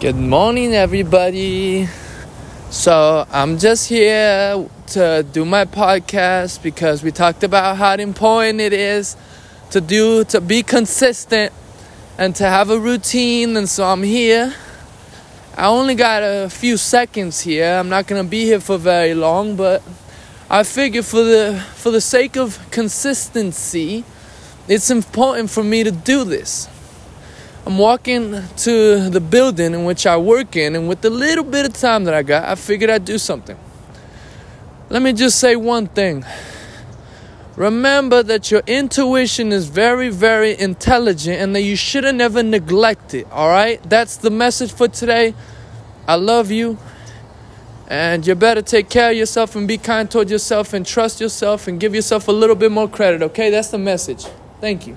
Good morning, everybody. So, I'm just here to do my podcast because we talked about how important it is to do, to be consistent and to have a routine. And so, I'm here. I only got a few seconds here. I'm not going to be here for very long, but I figure for the for the sake of consistency, it's important for me to do this. I'm walking to the building in which I work in, and with the little bit of time that I got, I figured I'd do something. Let me just say one thing. Remember that your intuition is very, very intelligent and that you should have never neglect it, all right? That's the message for today. I love you. And you better take care of yourself and be kind toward yourself and trust yourself and give yourself a little bit more credit, okay? That's the message. Thank you.